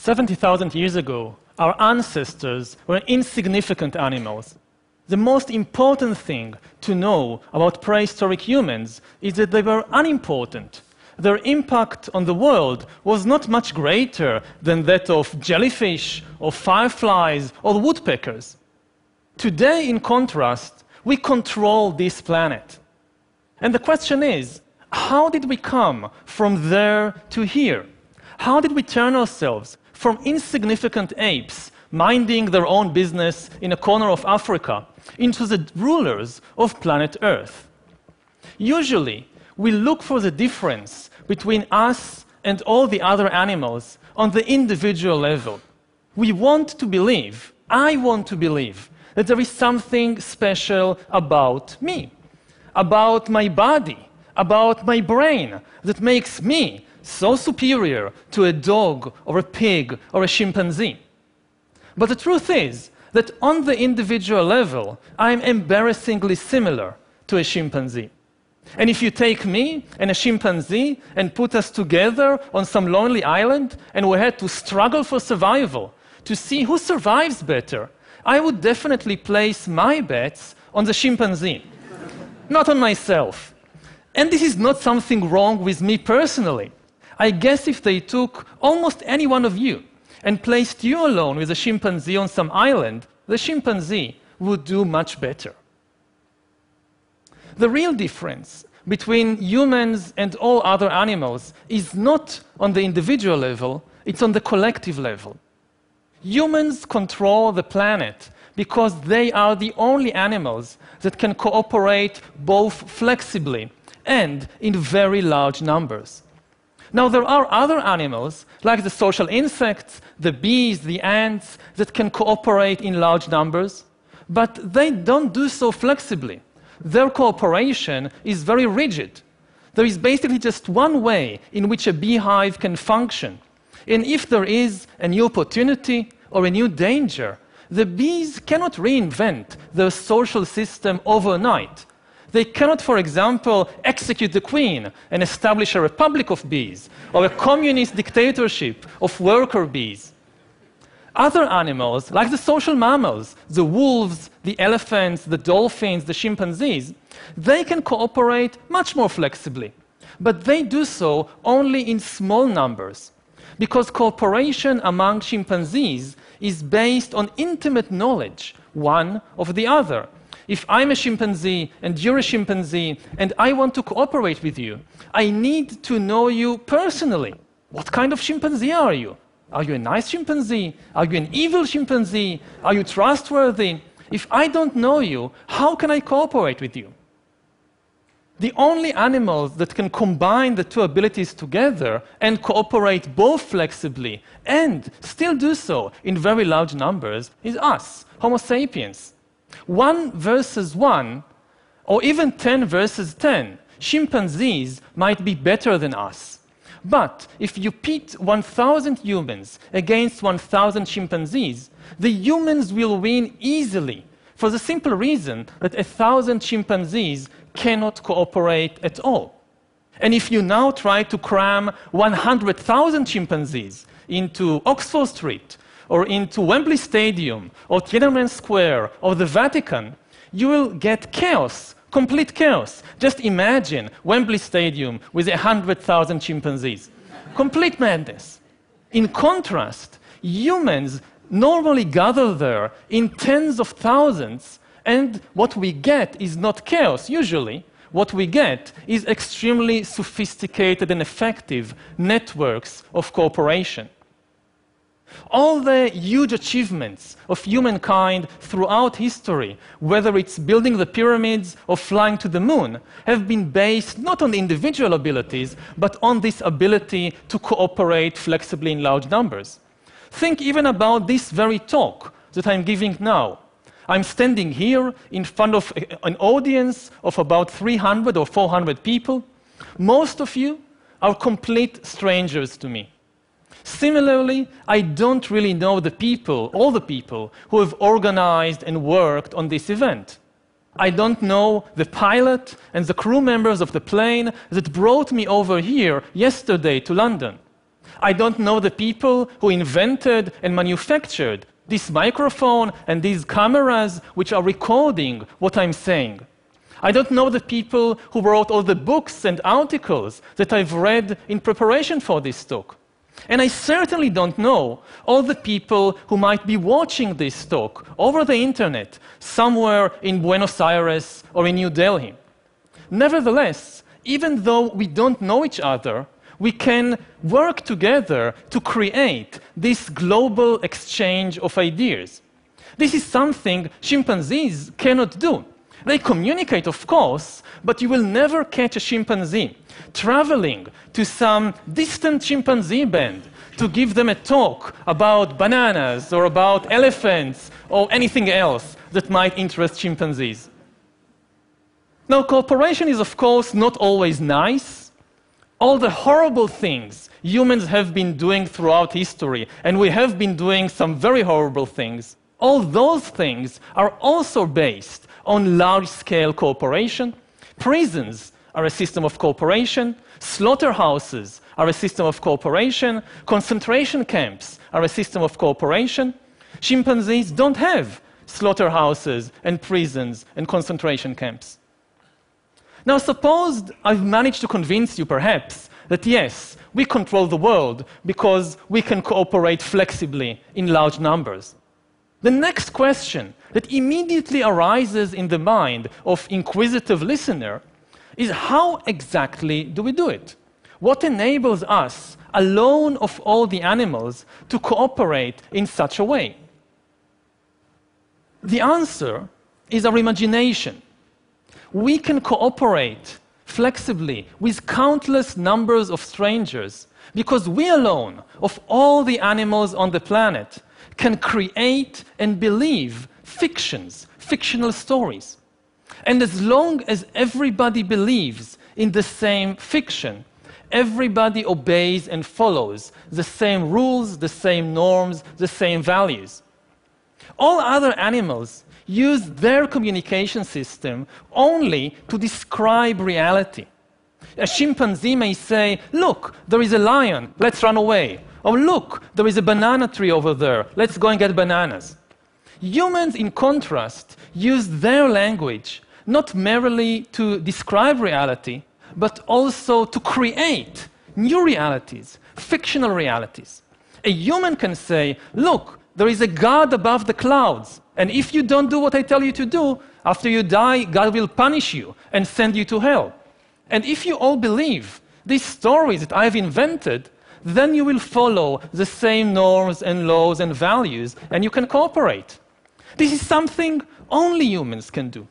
70,000 years ago, our ancestors were insignificant animals. The most important thing to know about prehistoric humans is that they were unimportant. Their impact on the world was not much greater than that of jellyfish, or fireflies, or woodpeckers. Today, in contrast, we control this planet. And the question is how did we come from there to here? How did we turn ourselves from insignificant apes minding their own business in a corner of Africa into the rulers of planet Earth? Usually, we look for the difference between us and all the other animals on the individual level. We want to believe, I want to believe, that there is something special about me, about my body, about my brain that makes me so superior to a dog or a pig or a chimpanzee. But the truth is that on the individual level, I'm embarrassingly similar to a chimpanzee. And if you take me and a chimpanzee and put us together on some lonely island and we had to struggle for survival to see who survives better, I would definitely place my bets on the chimpanzee, not on myself. And this is not something wrong with me personally. I guess if they took almost any one of you and placed you alone with a chimpanzee on some island, the chimpanzee would do much better. The real difference between humans and all other animals is not on the individual level, it's on the collective level. Humans control the planet because they are the only animals that can cooperate both flexibly and in very large numbers. Now, there are other animals, like the social insects, the bees, the ants, that can cooperate in large numbers, but they don't do so flexibly. Their cooperation is very rigid. There is basically just one way in which a beehive can function. And if there is a new opportunity or a new danger, the bees cannot reinvent their social system overnight. They cannot, for example, execute the queen and establish a republic of bees or a communist dictatorship of worker bees. Other animals, like the social mammals, the wolves, the elephants, the dolphins, the chimpanzees, they can cooperate much more flexibly. But they do so only in small numbers, because cooperation among chimpanzees is based on intimate knowledge, one of the other. If I'm a chimpanzee and you're a chimpanzee and I want to cooperate with you, I need to know you personally. What kind of chimpanzee are you? Are you a nice chimpanzee? Are you an evil chimpanzee? Are you trustworthy? If I don't know you, how can I cooperate with you? The only animals that can combine the two abilities together and cooperate both flexibly and still do so in very large numbers is us, Homo sapiens. One versus one, or even 10 versus 10, chimpanzees might be better than us. But if you pit 1,000 humans against 1,000 chimpanzees, the humans will win easily for the simple reason that 1,000 chimpanzees cannot cooperate at all. And if you now try to cram 100,000 chimpanzees into Oxford Street or into Wembley Stadium or Tiananmen Square or the Vatican, you will get chaos, complete chaos. Just imagine Wembley Stadium with 100,000 chimpanzees. complete madness. In contrast, humans normally gather there in tens of thousands and what we get is not chaos, usually. What we get is extremely sophisticated and effective networks of cooperation. All the huge achievements of humankind throughout history, whether it's building the pyramids or flying to the moon, have been based not on individual abilities, but on this ability to cooperate flexibly in large numbers. Think even about this very talk that I'm giving now. I'm standing here in front of an audience of about 300 or 400 people. Most of you are complete strangers to me. Similarly, I don't really know the people, all the people, who have organized and worked on this event. I don't know the pilot and the crew members of the plane that brought me over here yesterday to London. I don't know the people who invented and manufactured this microphone and these cameras which are recording what I'm saying. I don't know the people who wrote all the books and articles that I've read in preparation for this talk. And I certainly don't know all the people who might be watching this talk over the internet somewhere in Buenos Aires or in New Delhi. Nevertheless, even though we don't know each other, we can work together to create this global exchange of ideas. This is something chimpanzees cannot do. They communicate, of course, but you will never catch a chimpanzee traveling to some distant chimpanzee band to give them a talk about bananas or about elephants or anything else that might interest chimpanzees. Now, cooperation is, of course, not always nice. All the horrible things humans have been doing throughout history, and we have been doing some very horrible things, all those things are also based on large scale cooperation. Prisons are a system of cooperation, slaughterhouses are a system of cooperation, concentration camps are a system of cooperation. Chimpanzees don't have slaughterhouses and prisons and concentration camps. Now, suppose I've managed to convince you, perhaps, that yes, we control the world because we can cooperate flexibly in large numbers. The next question that immediately arises in the mind of inquisitive listener is how exactly do we do it? What enables us, alone of all the animals, to cooperate in such a way? The answer is our imagination we can cooperate flexibly with countless numbers of strangers because we alone, of all the animals on the planet, can create and believe fictions, fictional stories. And as long as everybody believes in the same fiction, everybody obeys and follows the same rules, the same norms, the same values. All other animals use their communication system only to describe reality. A chimpanzee may say, Look, there is a lion, let's run away. Or look, there is a banana tree over there, let's go and get bananas. Humans, in contrast, use their language not merely to describe reality, but also to create new realities, fictional realities. A human can say, Look, there is a God above the clouds. And if you don't do what I tell you to do, after you die, God will punish you and send you to hell. And if you all believe these stories that I've invented, then you will follow the same norms and laws and values, and you can cooperate. This is something only humans can do.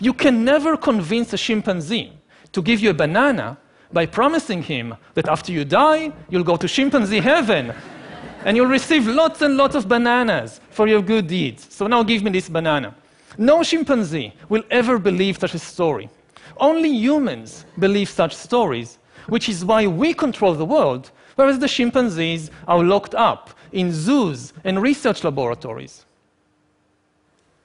You can never convince a chimpanzee to give you a banana by promising him that after you die, you'll go to chimpanzee heaven and you'll receive lots and lots of bananas for your good deeds. So now give me this banana. No chimpanzee will ever believe such a story. Only humans believe such stories, which is why we control the world, whereas the chimpanzees are locked up in zoos and research laboratories.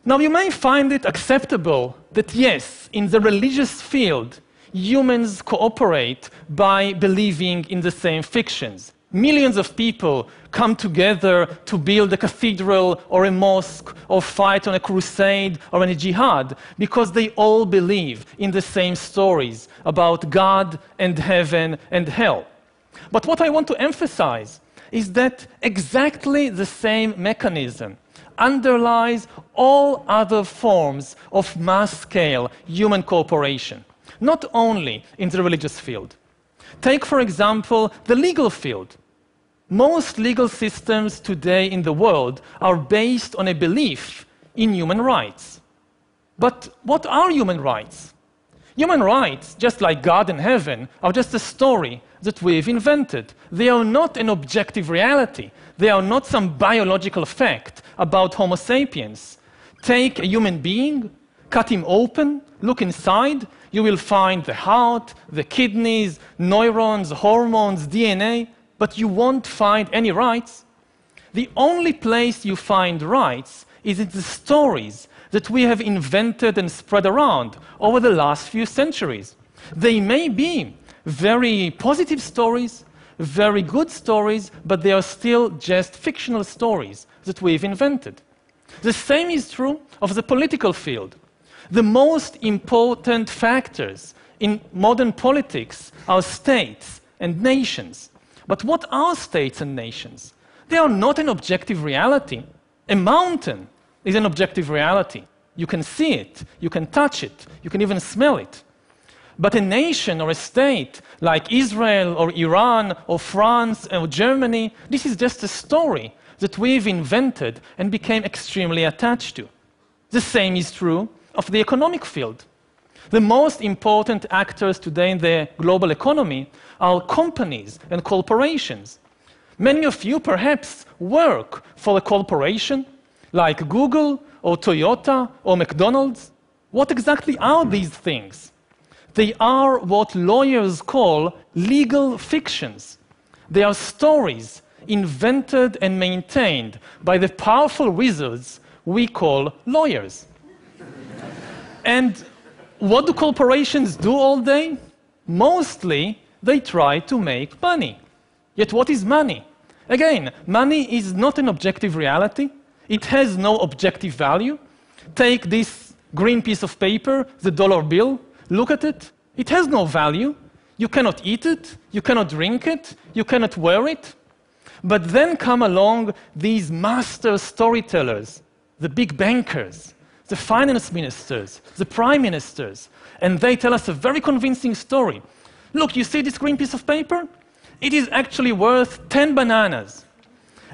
Now, you may find it acceptable that, yes, in the religious field, humans cooperate by believing in the same fictions millions of people come together to build a cathedral or a mosque or fight on a crusade or in a jihad because they all believe in the same stories about God and heaven and hell. But what I want to emphasize is that exactly the same mechanism underlies all other forms of mass scale human cooperation, not only in the religious field. Take, for example, the legal field. Most legal systems today in the world are based on a belief in human rights. But what are human rights? Human rights, just like God and heaven, are just a story that we've invented. They are not an objective reality. They are not some biological fact about Homo sapiens. Take a human being, cut him open, look inside, you will find the heart, the kidneys, neurons, hormones, DNA but you won't find any rights. The only place you find rights is in the stories that we have invented and spread around over the last few centuries. They may be very positive stories, very good stories, but they are still just fictional stories that we've invented. The same is true of the political field. The most important factors in modern politics are states and nations. But what are states and nations? They are not an objective reality. A mountain is an objective reality. You can see it, you can touch it, you can even smell it. But a nation or a state like Israel or Iran or France or Germany, this is just a story that we've invented and became extremely attached to. The same is true of the economic field. The most important actors today in the global economy are companies and corporations. Many of you perhaps work for a corporation like Google or Toyota or McDonald's. What exactly are these things? They are what lawyers call legal fictions. They are stories invented and maintained by the powerful wizards we call lawyers. and what do corporations do all day? Mostly, they try to make money. Yet, what is money? Again, money is not an objective reality, it has no objective value. Take this green piece of paper, the dollar bill, look at it. It has no value. You cannot eat it, you cannot drink it, you cannot wear it. But then come along these master storytellers, the big bankers, the finance ministers, the prime ministers, and they tell us a very convincing story. Look, you see this green piece of paper? It is actually worth 10 bananas.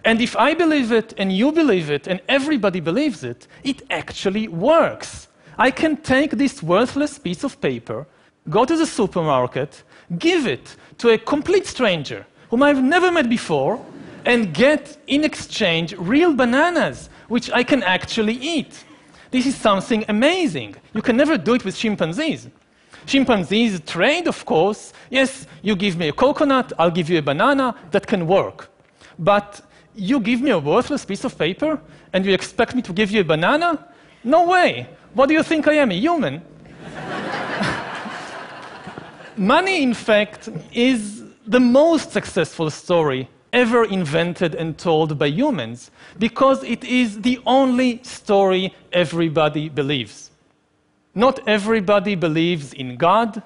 And if I believe it, and you believe it, and everybody believes it, it actually works. I can take this worthless piece of paper, go to the supermarket, give it to a complete stranger whom I've never met before, and get in exchange real bananas, which I can actually eat. This is something amazing. You can never do it with chimpanzees. Chimpanzees trade, of course. Yes, you give me a coconut, I'll give you a banana, that can work. But you give me a worthless piece of paper and you expect me to give you a banana? No way. What do you think I am, a human? Money, in fact, is the most successful story ever invented and told by humans because it is the only story everybody believes. Not everybody believes in God,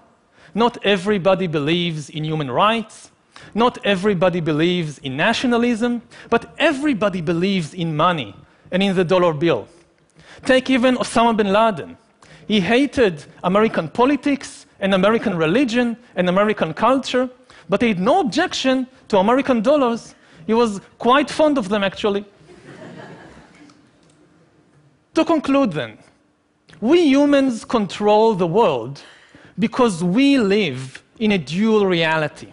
not everybody believes in human rights, not everybody believes in nationalism, but everybody believes in money and in the dollar bill. Take even Osama bin Laden. He hated American politics and American religion and American culture, but he had no objection to American dollars. He was quite fond of them, actually. to conclude, then, we humans control the world because we live in a dual reality.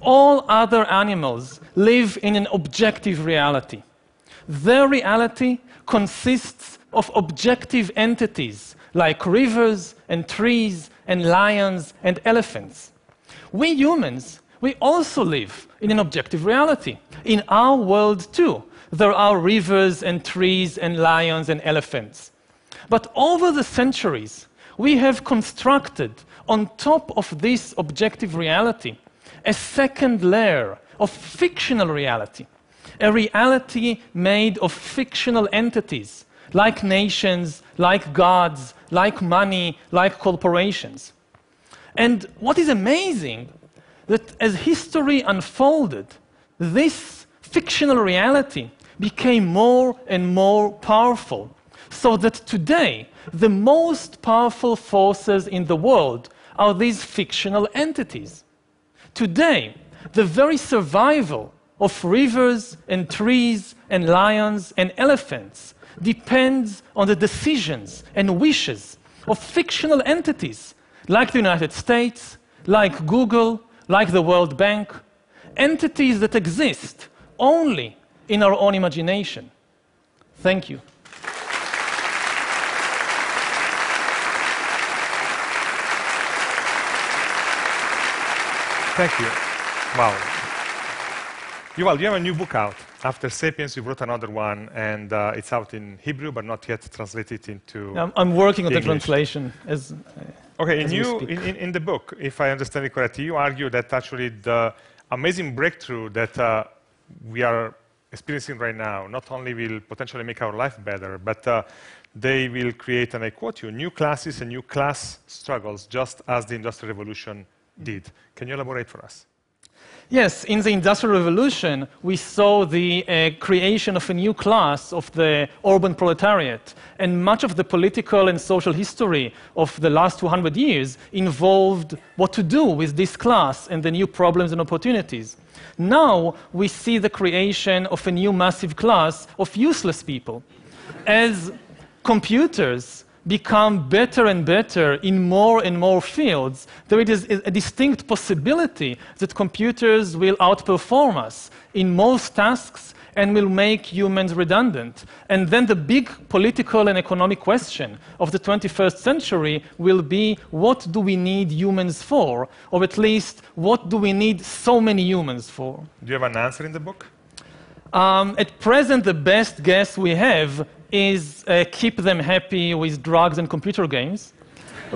All other animals live in an objective reality. Their reality consists of objective entities like rivers and trees and lions and elephants. We humans, we also live in an objective reality. In our world, too, there are rivers and trees and lions and elephants. But over the centuries, we have constructed on top of this objective reality a second layer of fictional reality, a reality made of fictional entities like nations, like gods, like money, like corporations. And what is amazing that as history unfolded, this fictional reality became more and more powerful so that today, the most powerful forces in the world are these fictional entities. Today, the very survival of rivers and trees and lions and elephants depends on the decisions and wishes of fictional entities like the United States, like Google, like the World Bank, entities that exist only in our own imagination. Thank you. Thank you. Wow. Yuval, you have a new book out. After Sapiens, you wrote another one, and uh, it's out in Hebrew, but not yet translated into. I'm, I'm working on English. the translation. As, uh, okay, as in, you, in, in, the book, if I understand it correctly, you argue that actually the amazing breakthrough that uh, we are experiencing right now not only will potentially make our life better, but uh, they will create, and I quote you, new classes and new class struggles, just as the Industrial Revolution did. Can you elaborate for us? Yes, in the Industrial Revolution, we saw the uh, creation of a new class of the urban proletariat. And much of the political and social history of the last 200 years involved what to do with this class and the new problems and opportunities. Now we see the creation of a new massive class of useless people. As computers become better and better in more and more fields, there is a distinct possibility that computers will outperform us in most tasks and will make humans redundant. And then the big political and economic question of the 21st century will be what do we need humans for? Or at least, what do we need so many humans for? Do you have an answer in the book? Um, at present, the best guess we have is uh, keep them happy with drugs and computer games.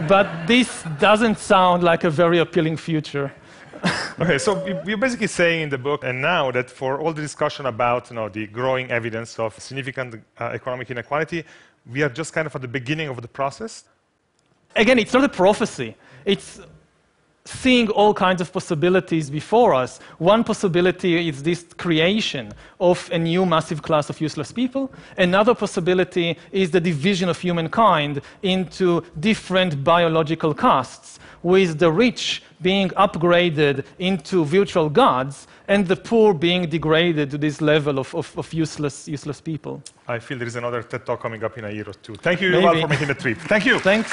But this doesn't sound like a very appealing future. okay, so you're basically saying in the book and now that for all the discussion about you know, the growing evidence of significant uh, economic inequality, we are just kind of at the beginning of the process? Again, it's not a prophecy. It's seeing all kinds of possibilities before us. One possibility is this creation of a new massive class of useless people. Another possibility is the division of humankind into different biological castes, with the rich being upgraded into virtual gods and the poor being degraded to this level of, of, of useless, useless people. I feel there is another TED talk coming up in a year or two. Thank you, Yuval, for making the trip. Thank you. Thanks.